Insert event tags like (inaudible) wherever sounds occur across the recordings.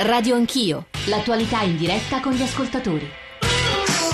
Radio Anch'io, l'attualità in diretta con gli ascoltatori.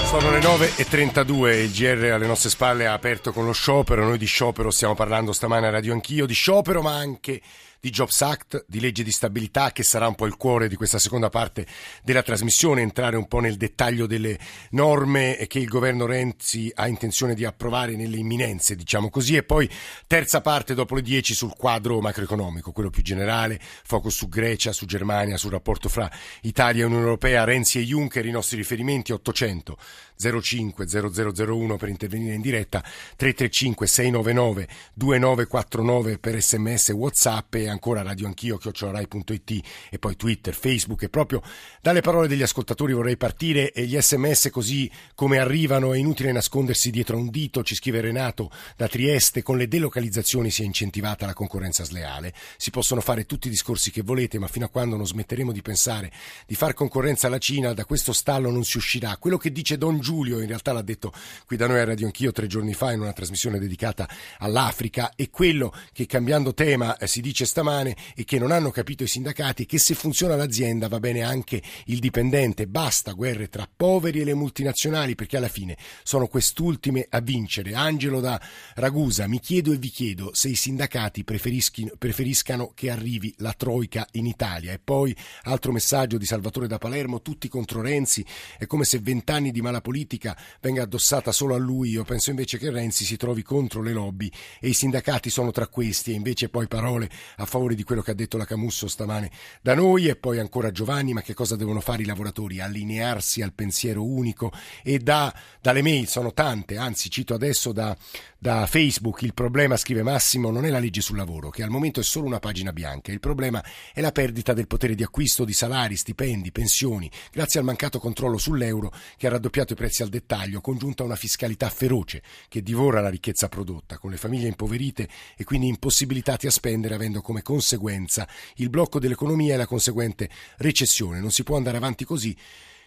Sono le 9.32 il GR alle nostre spalle ha aperto con lo sciopero. Noi di sciopero stiamo parlando stamane a Radio Anch'io, di sciopero ma anche di Jobs Act, di legge di stabilità, che sarà un po' il cuore di questa seconda parte della trasmissione, entrare un po' nel dettaglio delle norme che il governo Renzi ha intenzione di approvare nelle imminenze, diciamo così, e poi terza parte dopo le 10 sul quadro macroeconomico, quello più generale, focus su Grecia, su Germania, sul rapporto fra Italia e Unione Europea, Renzi e Juncker, i nostri riferimenti 800 05 0001 per intervenire in diretta, 335 699 2949 per sms Whatsapp e ancora radio anch'io, chiocciolarai.it e poi Twitter, Facebook. E proprio dalle parole degli ascoltatori vorrei partire e gli sms così come arrivano è inutile nascondersi dietro un dito, ci scrive Renato da Trieste, con le delocalizzazioni si è incentivata la concorrenza sleale, si possono fare tutti i discorsi che volete ma fino a quando non smetteremo di pensare di far concorrenza alla Cina da questo stallo non si uscirà, quello che dice Don Giulio in realtà l'ha detto qui da noi a Radio Anch'io tre giorni fa in una trasmissione dedicata all'Africa e quello che cambiando tema eh, si dice stamane e che non hanno capito i sindacati che se funziona l'azienda va bene anche il dipendente. Basta guerre tra poveri e le multinazionali perché alla fine sono quest'ultime a vincere. Angelo da Ragusa, mi chiedo e vi chiedo se i sindacati preferiscano che arrivi la Troica in Italia. E poi altro messaggio di Salvatore da Palermo, tutti contro Renzi, è come se vent'anni di mala politica venga addossata solo a lui. Io penso invece che Renzi si trovi contro le lobby e i sindacati sono tra questi e invece poi parole a favore di quello che ha detto la Camusso stamane da noi e poi ancora Giovanni, ma che cosa devono fare i lavoratori? Allinearsi al pensiero unico e da, dalle mail sono tante, anzi cito adesso da, da Facebook, il problema, scrive Massimo, non è la legge sul lavoro, che al momento è solo una pagina bianca, il problema è la perdita del potere di acquisto di salari, stipendi, pensioni, grazie al mancato controllo sull'euro che ha raddoppiato i prezzi al dettaglio, congiunta a una fiscalità feroce che divora la ricchezza prodotta, con le famiglie impoverite e quindi impossibilitati a spendere avendo come conseguenza il blocco dell'economia e la conseguente recessione. Non si può andare avanti così.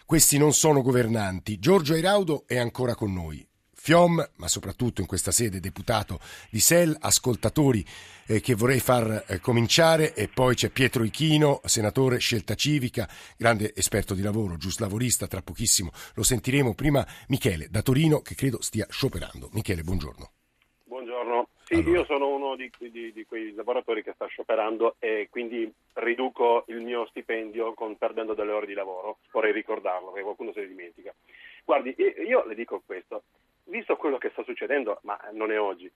Questi non sono governanti. Giorgio Airaudo è ancora con noi. Fiom, ma soprattutto in questa sede deputato di SEL, ascoltatori eh, che vorrei far eh, cominciare e poi c'è Pietro Ichino, senatore scelta civica, grande esperto di lavoro, giuslavorista, tra pochissimo lo sentiremo. Prima Michele da Torino che credo stia scioperando. Michele, buongiorno. Buongiorno. Sì, allora. io sono uno di, di, di, quei lavoratori che sta scioperando e quindi riduco il mio stipendio con, perdendo delle ore di lavoro. Vorrei ricordarlo perché qualcuno se ne dimentica. Guardi, io le dico questo, visto quello che sta succedendo, ma non è oggi,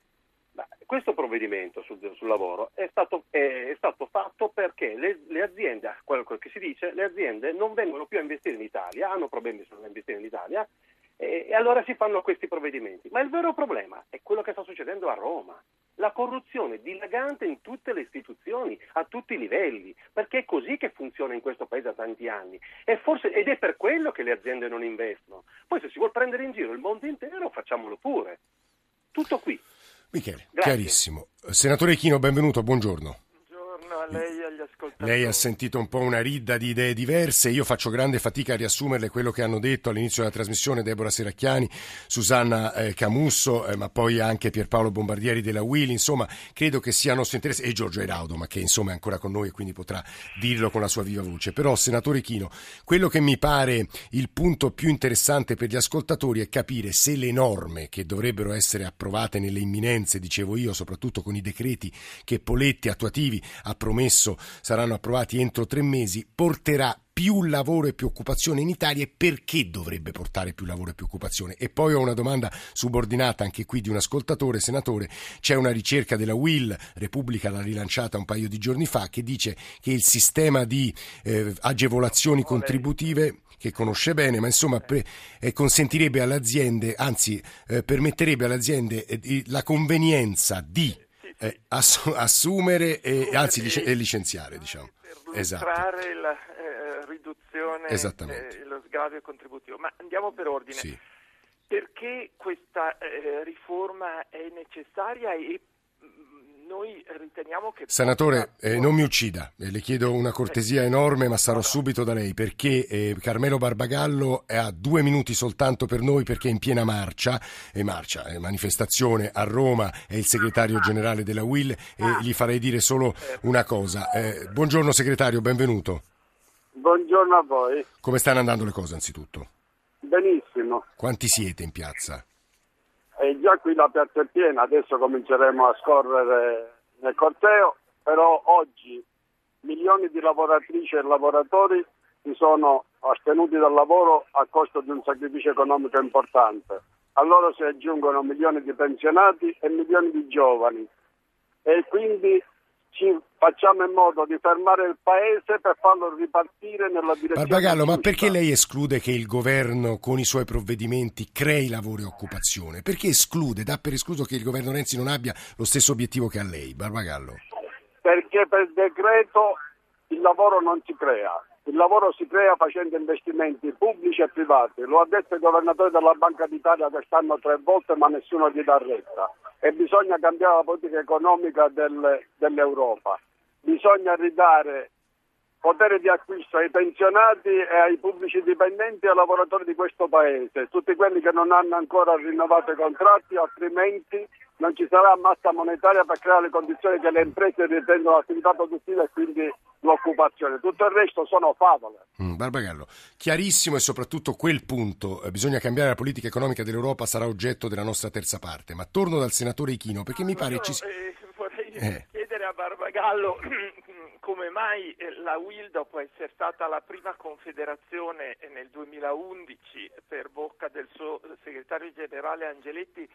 questo provvedimento sul, sul lavoro è stato, è, è stato, fatto perché le, le aziende, quello che si dice, le aziende non vengono più a investire in Italia, hanno problemi a investire in Italia e, e allora si fanno questi provvedimenti. Ma il vero problema è quello che sta succedendo a Roma. La corruzione dilagante in tutte le istituzioni, a tutti i livelli, perché è così che funziona in questo paese da tanti anni e forse, ed è per quello che le aziende non investono. Poi se si vuole prendere in giro il mondo intero, facciamolo pure. Tutto qui. Michele, Grazie. chiarissimo. Senatore Chino, benvenuto, buongiorno. Buongiorno a lei Lei ha sentito un po' una ridda di idee diverse, io faccio grande fatica a riassumerle quello che hanno detto all'inizio della trasmissione Deborah Seracchiani, Susanna eh, Camusso, eh, ma poi anche Pierpaolo Bombardieri della Willy, insomma credo che sia nostro interesse, e Giorgio Eraudo, ma che insomma è ancora con noi e quindi potrà dirlo con la sua viva voce. Però, senatore Chino, quello che mi pare il punto più interessante per gli ascoltatori è capire se le norme che dovrebbero essere approvate nelle imminenze, dicevo io, soprattutto con i decreti che Poletti attuativi ha promesso saranno approvati entro tre mesi, porterà più lavoro e più occupazione in Italia e perché dovrebbe portare più lavoro e più occupazione? E poi ho una domanda subordinata anche qui di un ascoltatore, senatore, c'è una ricerca della Will, Repubblica l'ha rilanciata un paio di giorni fa, che dice che il sistema di eh, agevolazioni contributive che conosce bene, ma insomma pre- eh, consentirebbe alle aziende, anzi eh, permetterebbe alle aziende eh, la convenienza di eh, ass- assumere e anzi lic- e licenziare, diciamo. Per esatto. la eh, riduzione e lo sgravio contributivo. Ma andiamo per ordine. Sì. Perché questa eh, riforma è necessaria e noi riteniamo che... Senatore, eh, non mi uccida, eh, le chiedo una cortesia enorme, ma sarò subito da lei, perché eh, Carmelo Barbagallo ha due minuti soltanto per noi perché è in piena marcia, e marcia, eh, manifestazione a Roma, è il segretario generale della UIL e gli farei dire solo una cosa. Eh, buongiorno segretario, benvenuto. Buongiorno a voi. Come stanno andando le cose anzitutto? Benissimo. Quanti siete in piazza? E già qui la piazza è piena, adesso cominceremo a scorrere nel corteo, però oggi milioni di lavoratrici e lavoratori si sono astenuti dal lavoro a costo di un sacrificio economico importante. A loro si aggiungono milioni di pensionati e milioni di giovani e quindi ci facciamo in modo di fermare il paese per farlo ripartire nella direzione Barbagallo, ma perché lei esclude che il governo con i suoi provvedimenti crei lavoro e occupazione? Perché esclude, dà per escluso che il governo Renzi non abbia lo stesso obiettivo che ha lei, Barbagallo? Perché per decreto il lavoro non si crea. Il lavoro si crea facendo investimenti pubblici e privati. Lo ha detto il governatore della Banca d'Italia quest'anno tre volte, ma nessuno gli dà retta. E bisogna cambiare la politica economica del, dell'Europa. Bisogna ridare potere di acquisto ai pensionati e ai pubblici dipendenti e ai lavoratori di questo Paese, tutti quelli che non hanno ancora rinnovato i contratti, altrimenti non ci sarà massa monetaria per creare le condizioni che le imprese ritengono l'attività produttiva e quindi l'occupazione. Tutto il resto sono favole. Mm, Barbagallo, chiarissimo e soprattutto quel punto, eh, bisogna cambiare la politica economica dell'Europa, sarà oggetto della nostra terza parte. Ma torno dal senatore Ichino perché mi pare ci... Eh, vorrei eh. chiedere a Barbagallo (clears throat) come mai eh, la WIL, dopo essere stata la prima confederazione nel 2011 per bocca del suo segretario generale Angeletti,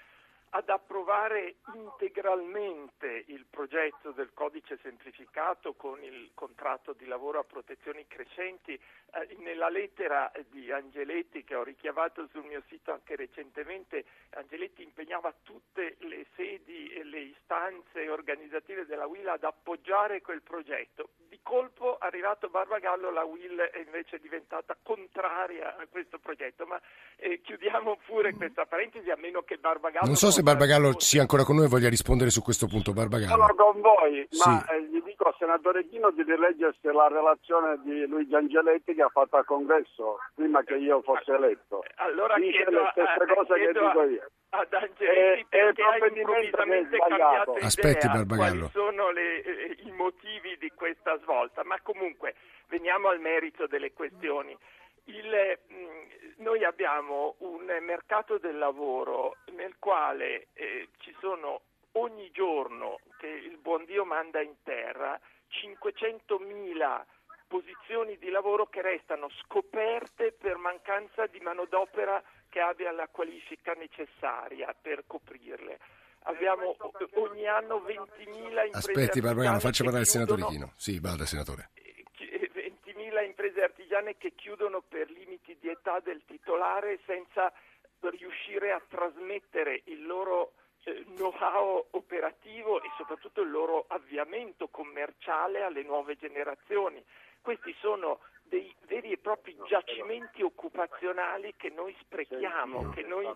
ad approvare integralmente il progetto del codice semplificato con il contratto di lavoro a protezioni crescenti. Eh, nella lettera di Angeletti che ho richiamato sul mio sito anche recentemente, Angeletti impegnava tutte le sedi e le istanze organizzative della WIL ad appoggiare quel progetto. Di colpo, arrivato Barbagallo, la WIL è invece diventata contraria a questo progetto. Ma eh, chiudiamo pure questa parentesi, a meno che Barbagallo... Non so se Barbagallo sia ancora con noi e voglia rispondere su questo punto. Barbagallo. Sono con voi, sì. ma eh, gli dico al senatore Chino di rileggersi la relazione di Luigi Angeletti che ha fatto al congresso prima che io fosse eletto. Allora Dice chiedo, le stesse a, cose che dico io. Ad Angeletti è, perché ha improvvisamente cambiato idea. Aspetti Barbagallo. Quali sono le, eh, i motivi di questa svolta? Ma comunque veniamo al merito delle questioni. Il, mh, mm, noi abbiamo un mercato del lavoro nel quale eh, ci sono ogni giorno che il buon Dio manda in terra 500.000 posizioni di lavoro che restano scoperte per mancanza di manodopera che abbia la qualifica necessaria per coprirle. Abbiamo ogni anno 20.000 imprese Aspetti Barbara, faccia parlare il senatore Chino. Sì, vada senatore. 20.000 imprese artigiane che chiudono per limiti di età del titolare senza riuscire a trasmettere il loro eh, know-how operativo e soprattutto il loro avviamento commerciale alle nuove generazioni. Questi sono dei veri e propri giacimenti occupazionali che noi sprechiamo, che noi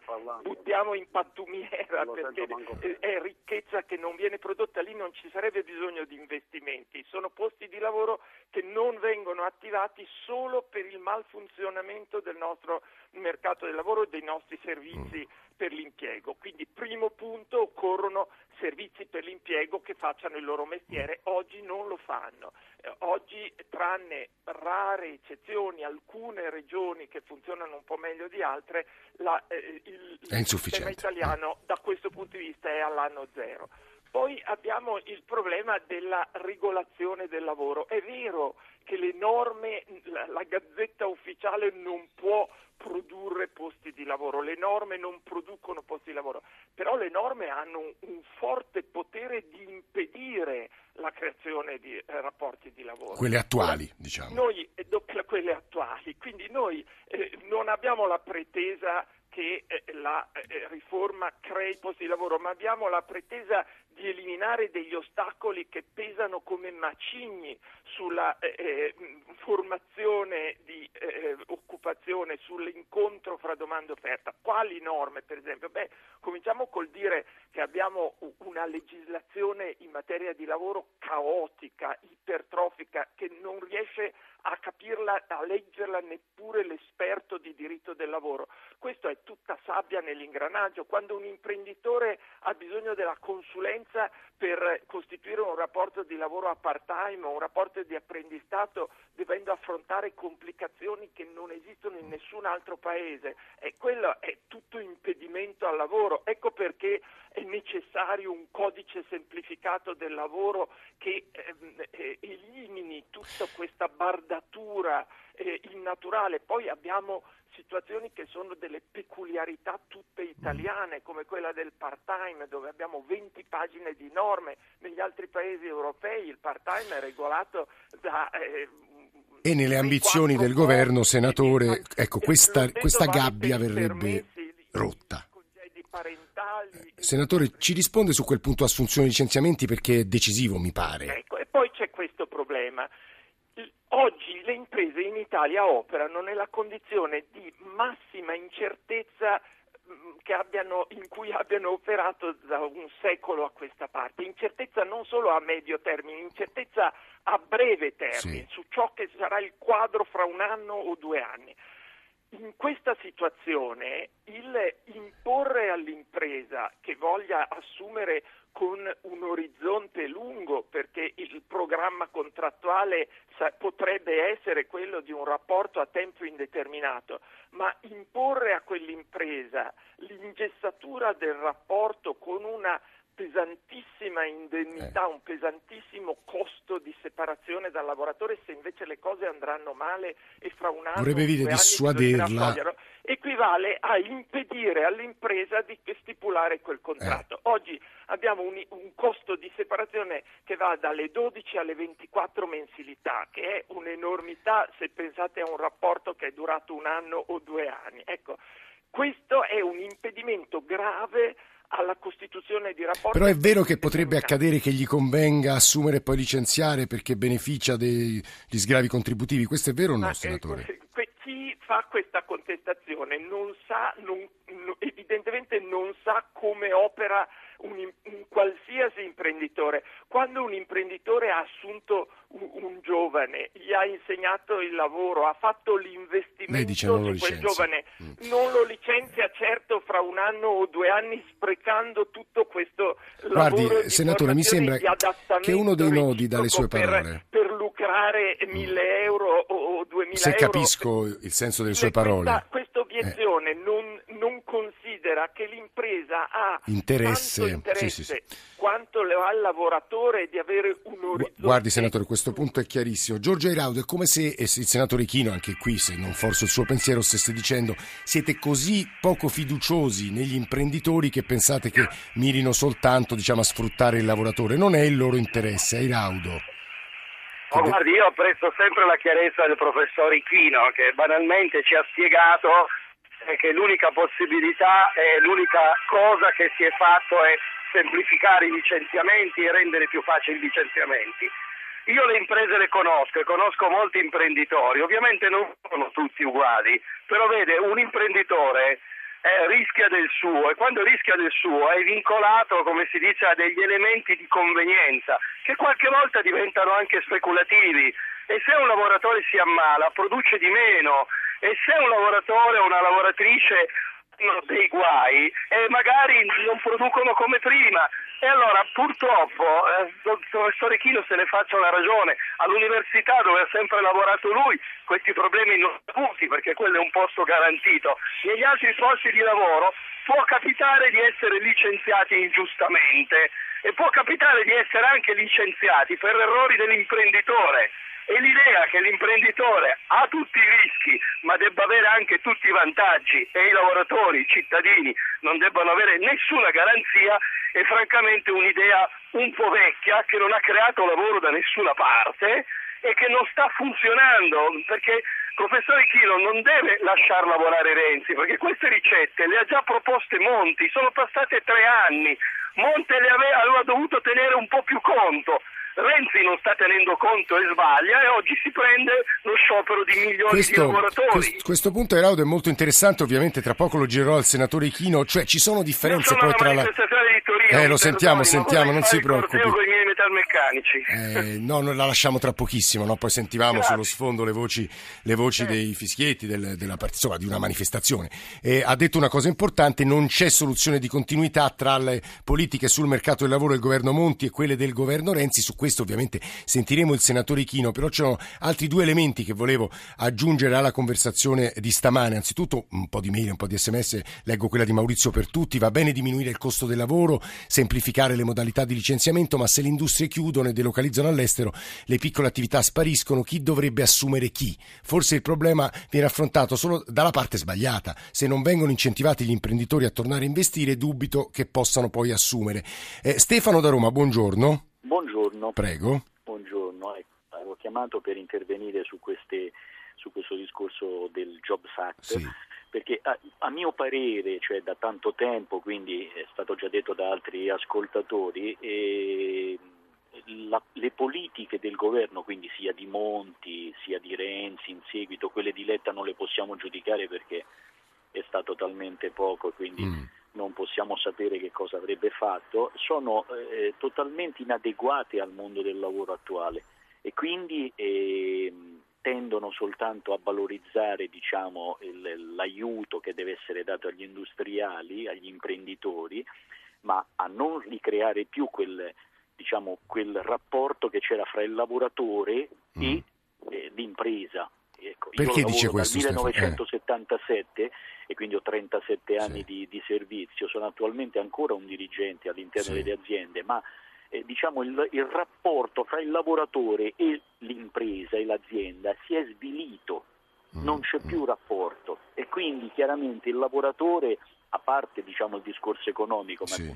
buttiamo in pattumiera perché è ricchezza che non viene prodotta, lì non ci sarebbe bisogno di investimenti, sono posti di lavoro che non vengono attivati solo per il malfunzionamento del nostro mercato del lavoro e dei nostri servizi per l'impiego. Quindi primo punto occorrono servizi per l'impiego che facciano il loro mestiere, oggi non lo fanno. Eh, oggi, tranne rare eccezioni, alcune regioni che funzionano un po' meglio di altre, la, eh, il, il sistema italiano da questo punto di vista è all'anno zero. Poi abbiamo il problema della regolazione del lavoro. È vero che le norme, la, la gazzetta ufficiale non può produrre posti di lavoro, le norme non producono posti di lavoro, però le norme hanno un, un forte potere di impedire la creazione di eh, rapporti di lavoro. Quelle attuali, allora, diciamo. Noi, eh, quelle attuali, quindi noi eh, non abbiamo la pretesa che eh, la eh, riforma crei posti di lavoro, ma abbiamo la pretesa di eliminare degli ostacoli che pesano come macigni sulla eh, eh formazione di eh, occupazione sull'incontro fra domanda e offerta. Quali norme, per esempio? Beh, cominciamo col dire che abbiamo una legislazione in materia di lavoro caotica, ipertrofica, che non riesce a capirla, a leggerla neppure l'esperto di diritto del lavoro. Questo è tutta sabbia nell'ingranaggio. Quando un imprenditore ha bisogno della consulenza per costituire un rapporto di lavoro a part-time o un rapporto di apprendistato, dovendo affrontare complicazioni che non esistono in nessun altro paese, e quello è tutto impedimento al lavoro. Ecco perché è necessario un codice semplificato del lavoro che ehm, eh, elimini tutta questa bardatura eh, innaturale. Poi abbiamo situazioni che sono delle peculiarità tutte italiane, come quella del part-time, dove abbiamo 20 pagine di norme. Negli altri paesi europei il part-time è regolato da... Eh, e nelle ambizioni del governo, senatore, ecco, questa, questa gabbia verrebbe rotta. Senatore, ci risponde su quel punto assunzione e licenziamenti perché è decisivo, mi pare. Ecco, e poi c'è questo problema. Oggi le imprese in Italia operano nella condizione di massima incertezza mm, abbiano, in cui abbiano operato da un secolo a questa parte, incertezza non solo a medio termine, incertezza a breve termine sì. su ciò che sarà il quadro fra un anno o due anni. In questa situazione il imporre all'impresa che voglia assumere con un orizzonte lungo, perché il programma contrattuale potrebbe essere quello di un rapporto a tempo indeterminato, ma imporre a quell'impresa l'ingessatura del rapporto con una pesantissima indennità, eh. un pesantissimo costo di separazione dal lavoratore se invece le cose andranno male e fra un anno vorrebbe dire dissuaderla equivale a impedire all'impresa di stipulare quel contratto. Eh. Oggi abbiamo un, un, costo di separazione che va dalle 12 alle 24 mensilità, che è un'enormità se pensate a un rapporto che è durato un anno o due anni. Ecco, questo è un impedimento grave alla costituzione di rapporti. Però è vero che potrebbe accadere che gli convenga assumere e poi licenziare perché beneficia degli sgravi contributivi, questo è vero o no, Ma, senatore? Eh, chi fa questa contestazione non sa, non, evidentemente non sa come opera un, un, qualsiasi imprenditore. Quando un imprenditore ha assunto un, un, giovane, gli ha insegnato il lavoro, ha fatto l'investimento su quel giovane, mm. non lo licenzia certo fra un anno o due anni sprecando tutto questo Guardi, lavoro senatore, mi sembra che uno dei nodi dalle sue parole per, per lucrare mille euro o duemila euro. Se capisco il senso delle sue parole. Questa obiezione eh. non, non considera che l'impresa ha interesse, interesse sì, sì, sì. Quanto ha il lavoratore di avere un orizzonte. Guardi senatore, questo punto è chiarissimo. Giorgio Airaudo, è come se il senatore Chino, anche qui, se non forse il suo pensiero, stesse dicendo siete così poco fiduciosi negli imprenditori che pensate che mirino soltanto diciamo, a sfruttare il lavoratore. Non è il loro interesse, Airaudo. Oh, guardi, io apprezzo sempre la chiarezza del professor Ichino che banalmente ci ha spiegato che l'unica possibilità e l'unica cosa che si è fatto è semplificare i licenziamenti e rendere più facili i licenziamenti. Io le imprese le conosco e conosco molti imprenditori, ovviamente non sono tutti uguali, però vede un imprenditore eh, rischia del suo e quando rischia del suo è vincolato, come si dice, a degli elementi di convenienza che qualche volta diventano anche speculativi e se un lavoratore si ammala produce di meno e se un lavoratore o una lavoratrice dei guai e magari non producono come prima. E allora purtroppo, eh, professore Chino se ne faccia una ragione, all'università dove ha sempre lavorato lui questi problemi non avuti perché quello è un posto garantito. Negli altri posti di lavoro può capitare di essere licenziati ingiustamente e può capitare di essere anche licenziati per errori dell'imprenditore e l'idea che l'imprenditore ha tutti i rischi ma debba avere anche tutti i vantaggi e i lavoratori, i cittadini non debbano avere nessuna garanzia è francamente un'idea un po' vecchia che non ha creato lavoro da nessuna parte e che non sta funzionando perché professore Chino non deve lasciar lavorare Renzi perché queste ricette le ha già proposte Monti, sono passate tre anni, Monte le aveva, aveva dovuto tenere un po' più conto Renzi non sta tenendo conto e sbaglia e oggi si prende lo sciopero di milioni questo, di lavoratori. Questo, questo punto Eraudo è molto interessante, ovviamente tra poco lo girerò al senatore Ichino, cioè ci sono differenze poi tra la... Torino, eh, lo sentiamo, sentiamo, non si preoccupi. Metalmeccanici. Eh, no, noi la lasciamo tra pochissimo, no? poi sentivamo Grazie. sullo sfondo le voci, le voci eh. dei fischietti del, della, insomma, di una manifestazione. Eh, ha detto una cosa importante, non c'è soluzione di continuità tra le politiche sul mercato del lavoro del governo Monti e quelle del governo Renzi, su questo ovviamente sentiremo il senatore Ichino, però c'erano altri due elementi che volevo aggiungere alla conversazione di stamane. Anzitutto un po' di mail, un po' di sms, leggo quella di Maurizio per tutti, va bene diminuire il costo del lavoro, semplificare le modalità di licenziamento, ma se le industrie chiudono e delocalizzano all'estero, le piccole attività spariscono, chi dovrebbe assumere chi? Forse il problema viene affrontato solo dalla parte sbagliata. Se non vengono incentivati gli imprenditori a tornare a investire, dubito che possano poi assumere. Eh, Stefano da Roma, buongiorno. Buongiorno. Prego. Buongiorno, ecco, avevo chiamato per intervenire su, queste, su questo discorso del Jobs Act. Sì perché a, a, mio parere, cioè da tanto tempo, quindi è stato già detto da altri ascoltatori, eh, la, le politiche del governo, quindi sia di Monti sia di Renzi in seguito, quelle di Letta non le possiamo giudicare perché è stato talmente poco, quindi mm. non possiamo sapere che cosa avrebbe fatto, sono eh, totalmente inadeguate al mondo del lavoro attuale e quindi eh, tendono soltanto a valorizzare diciamo, il, l'aiuto che deve essere dato agli industriali, agli imprenditori, ma a non ricreare più quel, diciamo, quel rapporto che c'era fra il lavoratore mm. e eh, l'impresa. Ecco, Perché dice questo? Dal 1977 eh. e quindi ho 37 anni sì. di, di, servizio, sono attualmente ancora un dirigente all'interno sì. delle aziende, ma eh, diciamo, il, il, rapporto fra il lavoratore e l'impresa e l'azienda si è svilito, mm, non c'è mm. più rapporto e quindi chiaramente il lavoratore, a parte diciamo, il discorso economico, sì. ma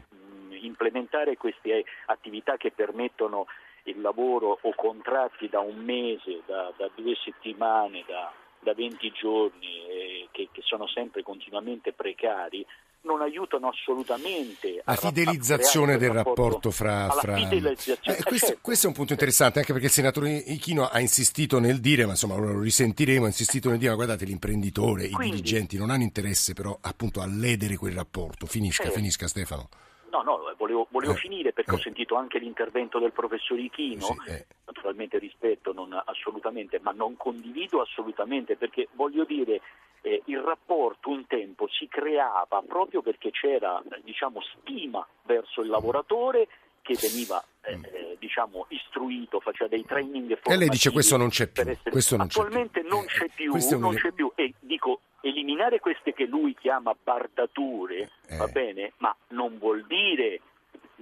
implementare queste attività che permettono il lavoro o contratti da un mese, da, da due settimane, da, da 20 giorni, eh, che, che sono sempre continuamente precari, non aiutano assolutamente la fidelizzazione del rapporto, rapporto fra... fra... Eh, questo, certo. questo, è un punto interessante anche perché il senatore Ichino ha insistito nel dire, ma insomma lo risentiremo, ha insistito nel dire, ma guardate l'imprenditore, Quindi, i dirigenti non hanno interesse però appunto a ledere quel rapporto. Finisca, certo. finisca Stefano. No, no, volevo, volevo eh, finire perché eh. ho sentito anche l'intervento del professor Ichino, sì, eh. naturalmente rispetto non, assolutamente, ma non condivido assolutamente perché voglio dire eh, il rapporto un tempo si creava proprio perché c'era diciamo, stima verso il lavoratore che veniva eh, mm. eh, diciamo, istruito, faceva dei training E lei dice questo non c'è più. Essere... Attualmente non c'è più, eh, non c'è più. E dico, eliminare queste che lui chiama bardature, eh. va bene, ma non vuol dire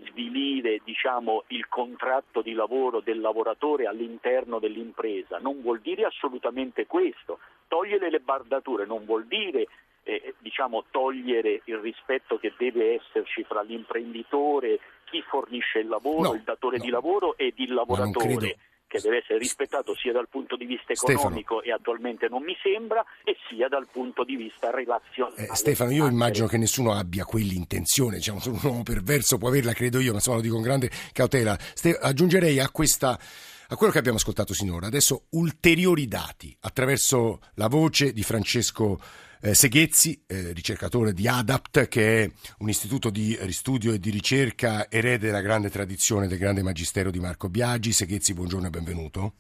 svilire diciamo, il contratto di lavoro del lavoratore all'interno dell'impresa, non vuol dire assolutamente questo. Togliere le bardature non vuol dire eh, diciamo, togliere il rispetto che deve esserci fra l'imprenditore, chi fornisce il lavoro, no, il datore no. di lavoro ed il lavoratore che deve essere rispettato sia dal punto di vista economico Stefano. e attualmente non mi sembra e sia dal punto di vista relazionale. Eh, Stefano, io immagino che nessuno abbia quell'intenzione, diciamo, se un uomo perverso può averla, credo io, ma insomma lo dico con grande cautela. Ste- aggiungerei a questa a quello che abbiamo ascoltato sinora, adesso ulteriori dati attraverso la voce di Francesco eh, Seghezzi, eh, ricercatore di ADAPT, che è un istituto di studio e di ricerca erede della grande tradizione del grande magistero di Marco Biagi. Seghezzi, buongiorno e benvenuto.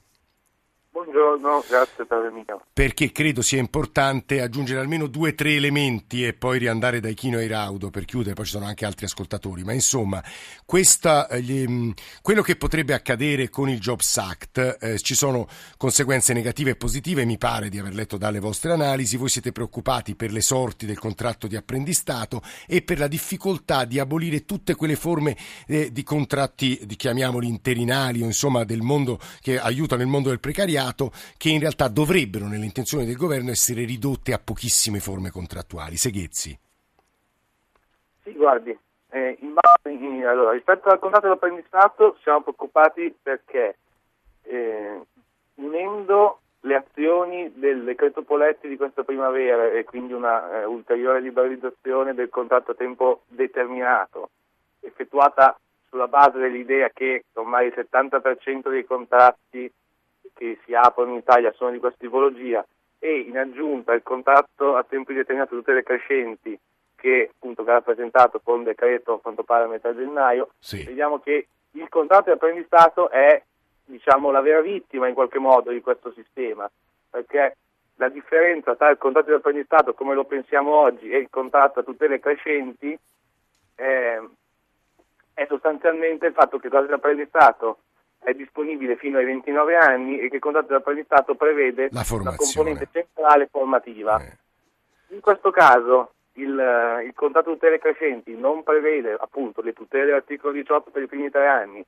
Buongiorno, grazie per venire. Perché credo sia importante aggiungere almeno due o tre elementi e poi riandare da Ichino e Raudo per chiudere, poi ci sono anche altri ascoltatori, ma insomma questa, eh, quello che potrebbe accadere con il Jobs Act, eh, ci sono conseguenze negative e positive, mi pare di aver letto dalle vostre analisi, voi siete preoccupati per le sorti del contratto di apprendistato e per la difficoltà di abolire tutte quelle forme eh, di contratti, di, chiamiamoli interinali o insomma del mondo che aiutano il mondo del precariato precariato che in realtà dovrebbero, nelle intenzioni del governo, essere ridotte a pochissime forme contrattuali. Seghezzi. Sì, guardi, eh, in base, in, allora, rispetto al contratto di apprendistato siamo preoccupati perché eh, unendo le azioni del decreto Poletti di questa primavera e quindi una eh, ulteriore liberalizzazione del contratto a tempo determinato effettuata sulla base dell'idea che ormai il 70% dei contratti che si aprono in Italia sono di questa tipologia e in aggiunta il contratto a tempo indeterminato tutte le crescenti che appunto verrà presentato con decreto a quanto pare a metà gennaio, sì. vediamo che il contratto di apprendistato è diciamo, la vera vittima in qualche modo di questo sistema, perché la differenza tra il contratto di apprendistato come lo pensiamo oggi e il contratto a tutele crescenti eh, è sostanzialmente il fatto che il contratto di apprendistato è disponibile fino ai 29 anni e che il contratto di apprendistato prevede la, la componente centrale formativa. Eh. In questo caso il, il contratto di tutele crescenti non prevede appunto le tutele dell'articolo 18 per i primi tre anni,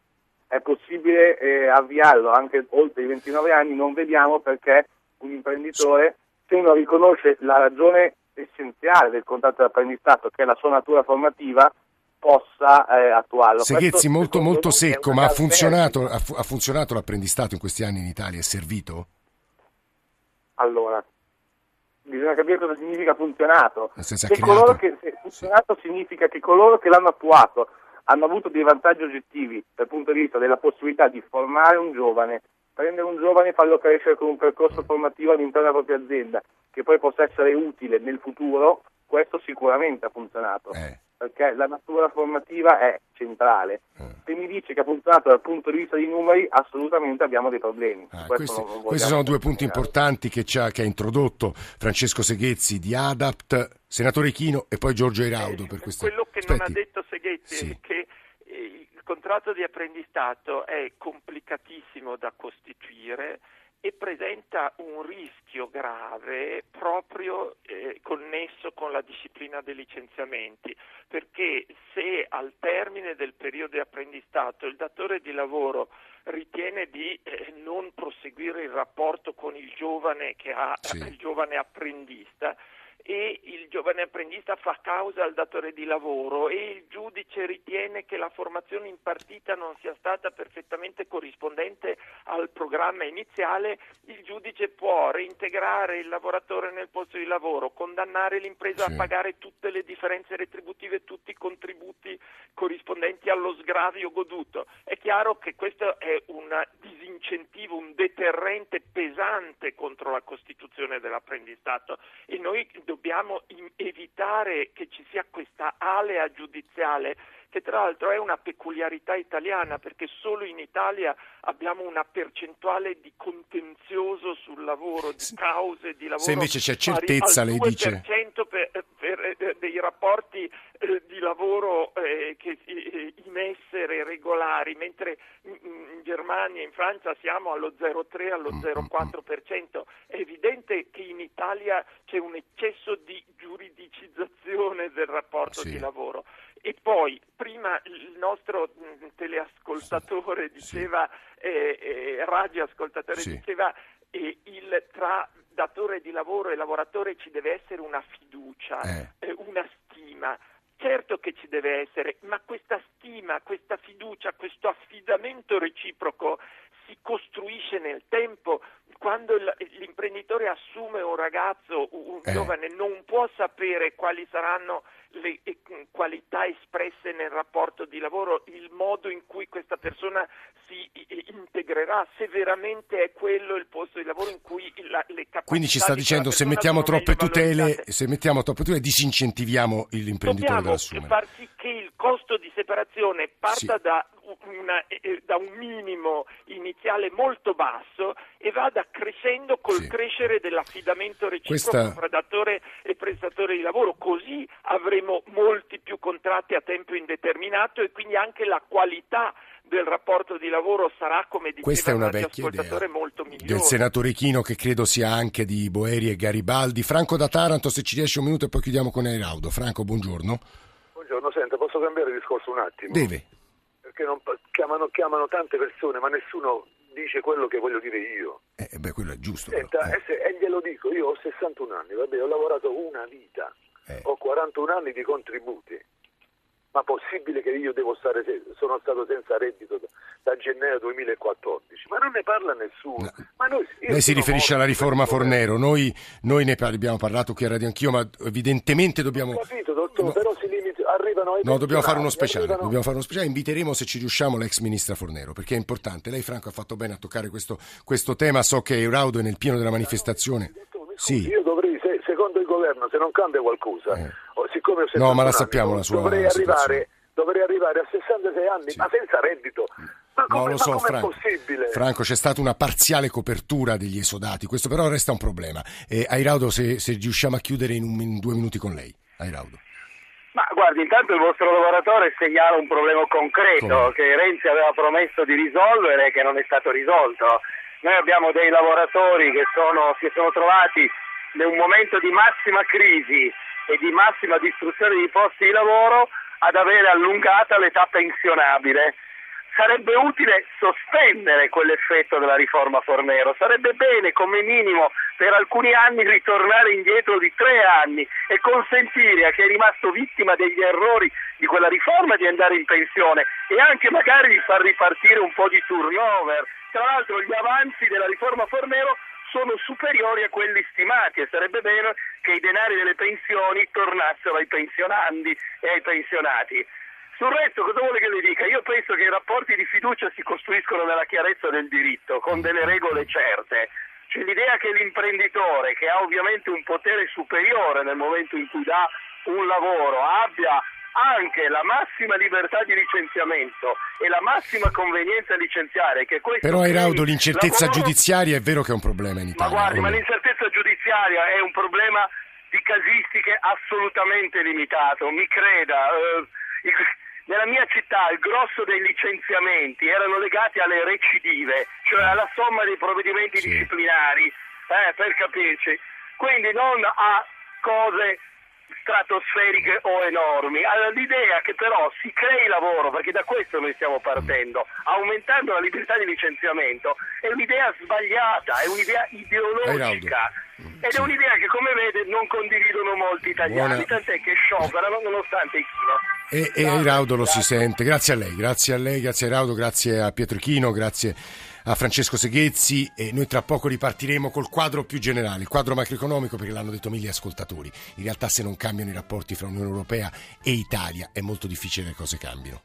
è possibile eh, avviarlo anche oltre i 29 anni, non vediamo perché un imprenditore, se non riconosce la ragione essenziale del contratto di apprendistato, che è la sua natura formativa, possa eh, attuarlo. Seghezzi, molto, molto secco, ma ha funzionato, ha, fu- ha funzionato l'apprendistato in questi anni in Italia? È servito? Allora, bisogna capire cosa significa funzionato. Se, che, se funzionato significa che coloro che l'hanno attuato hanno avuto dei vantaggi oggettivi dal punto di vista della possibilità di formare un giovane, prendere un giovane e farlo crescere con un percorso formativo all'interno della propria azienda, che poi possa essere utile nel futuro, questo sicuramente ha funzionato. Eh perché la natura formativa è centrale. Eh. Se mi dice che ha funzionato dal punto di vista dei numeri, assolutamente abbiamo dei problemi. Ah, questi, questi, sono due punti importanti che, che, ha introdotto Francesco Seghezzi di Adapt, senatore Chino e poi Giorgio Iraudo. Eh, per queste... Quello che Aspetti. non ha detto Seghezzi sì. è che eh, il contratto di apprendistato è complicatissimo da costituire e presenta un rischio grave proprio eh, connesso con la disciplina dei licenziamenti, perché se al termine del periodo di apprendistato il datore di lavoro ritiene di eh, non proseguire il rapporto con il giovane, che ha, sì. il giovane apprendista, e il giovane apprendista fa causa al datore di lavoro e il giudice ritiene che la formazione impartita non sia stata perfettamente corrispondente al programma iniziale, il giudice può reintegrare il lavoratore nel posto di lavoro, condannare l'impresa sì. a pagare tutte le differenze retributive, tutti i contributi corrispondenti allo sgravio goduto. È chiaro che questo è un disincentivo, un deterrente pesante contro la Costituzione dell'apprendistato e noi dobbiamo evitare che ci sia questa alea giudiziale che tra l'altro è una peculiarità italiana perché solo in Italia abbiamo una percentuale di contenzioso sul lavoro, di cause di lavoro. Se invece c'è certezza, lei dice. Per, per, per dei rapporti eh, di lavoro eh, che, eh, in essere regolari, mentre Germania e in Francia siamo allo 0,3, allo 0,4%. È evidente che in Italia c'è un eccesso di giuridicizzazione del rapporto sì. di lavoro. E poi, prima il nostro mm, teleascoltatore diceva, sì. eh, eh, radioascoltatore sì. diceva, eh, il, tra datore di lavoro e lavoratore ci deve essere una fiducia, eh. eh. una stima. Certo che ci deve essere, ma questa stima, questa fiducia, questo affidamento reciproco si costruisce nel tempo. Quando l'imprenditore assume un ragazzo, un eh. giovane, non può sapere quali saranno le qualità espresse nel rapporto di lavoro, il modo in cui questa persona si integrerà, se veramente è quello il posto di lavoro in cui la, le capacità Quindi ci sta dicendo se mettiamo troppe tutele, se mettiamo troppe tutele disincentiviamo l'imprenditore Dobbiamo dall'assumere. far sì che il costo di separazione parta sì. da una, eh, da un minimo iniziale molto basso e vada crescendo col sì. crescere dell'affidamento reciproco Questa... tra datore e prestatore di lavoro. Così avremo molti più contratti a tempo indeterminato e quindi anche la qualità del rapporto di lavoro sarà, come diceva Questa è una vecchia idea molto migliore. del senatore Chino che credo sia anche di Boeri e Garibaldi. Franco da Taranto, se ci riesce un minuto e poi chiudiamo con Eiraudo. Franco, buongiorno. Buongiorno, senta, posso cambiare discorso un attimo? Deve perché non, chiamano, chiamano, tante persone, ma nessuno dice quello che voglio dire io. Eh, beh, quello è giusto. Senta, eh. e, se, e, glielo dico, io ho 61 anni, vabbè, ho lavorato una vita, eh. ho 41 anni di contributi. Ma possibile che io devo stare, sono stato senza reddito da, da gennaio 2014? Ma non ne parla nessuno. No. Noi, Lei si riferisce alla riforma Fornero, noi, noi, ne abbiamo parlato qui a Radio Anch'io, ma evidentemente dobbiamo... Ho capito, dottor, no. però si limita, arriva arrivano No, dobbiamo fare uno speciale, arrivano... dobbiamo fare uno speciale, inviteremo se ci riusciamo l'ex ministra Fornero, perché è importante. Lei Franco ha fatto bene a toccare questo, questo tema, so che Euraudo è nel pieno della manifestazione. Sì. Io dovrei, se, secondo il governo, se non cambia qualcosa, eh. siccome No, ma la sappiamo anni, la sua dovrei arrivare, dovrei arrivare a 66 anni, sì. ma senza reddito. Ma come, no, lo so, Franco. Franco, c'è stata una parziale copertura degli esodati, questo però resta un problema. Eh, Airaudo, se, se riusciamo a chiudere in, un, in due minuti con lei. Airaudo. Ma guardi, intanto il vostro lavoratore segnala un problema concreto Come? che Renzi aveva promesso di risolvere e che non è stato risolto. Noi abbiamo dei lavoratori che sono, si sono trovati in un momento di massima crisi e di massima distruzione di posti di lavoro ad avere allungata l'età pensionabile sarebbe utile sospendere quell'effetto della riforma Fornero, sarebbe bene come minimo per alcuni anni ritornare indietro di tre anni e consentire a chi è rimasto vittima degli errori di quella riforma di andare in pensione e anche magari di far ripartire un po' di turnover. Tra l'altro gli avanzi della riforma Fornero sono superiori a quelli stimati e sarebbe bene che i denari delle pensioni tornassero ai pensionandi e ai pensionati. Sul resto, cosa vuole che le dica? Io penso che i rapporti di fiducia si costruiscono nella chiarezza del diritto, con delle regole certe. C'è l'idea che l'imprenditore, che ha ovviamente un potere superiore nel momento in cui dà un lavoro, abbia anche la massima libertà di licenziamento e la massima convenienza a licenziare. Che Però Airaudo l'incertezza lavoro... giudiziaria è vero che è un problema in Italia. Ma guardi, ma l'incertezza giudiziaria è un problema di casistiche assolutamente limitato, mi creda. Eh, nella mia città il grosso dei licenziamenti erano legati alle recidive, cioè alla somma dei provvedimenti sì. disciplinari, eh, per capirci. Quindi non a cose stratosferiche o enormi, all'idea che però si crei lavoro, perché da questo noi stiamo partendo, aumentando la libertà di licenziamento, è un'idea sbagliata, è un'idea ideologica. Ed è un'idea che, come vede, non condividono molti italiani, Buona... tant'è che scioperano nonostante i chino. E, e Airaudo lo si sente. Grazie a lei, grazie a lei, grazie a Airaudo, grazie a Pietro Chino, grazie a Francesco Seghezzi e noi tra poco ripartiremo col quadro più generale, il quadro macroeconomico perché l'hanno detto mille ascoltatori. In realtà se non cambiano i rapporti fra Unione Europea e Italia è molto difficile che le cose cambino.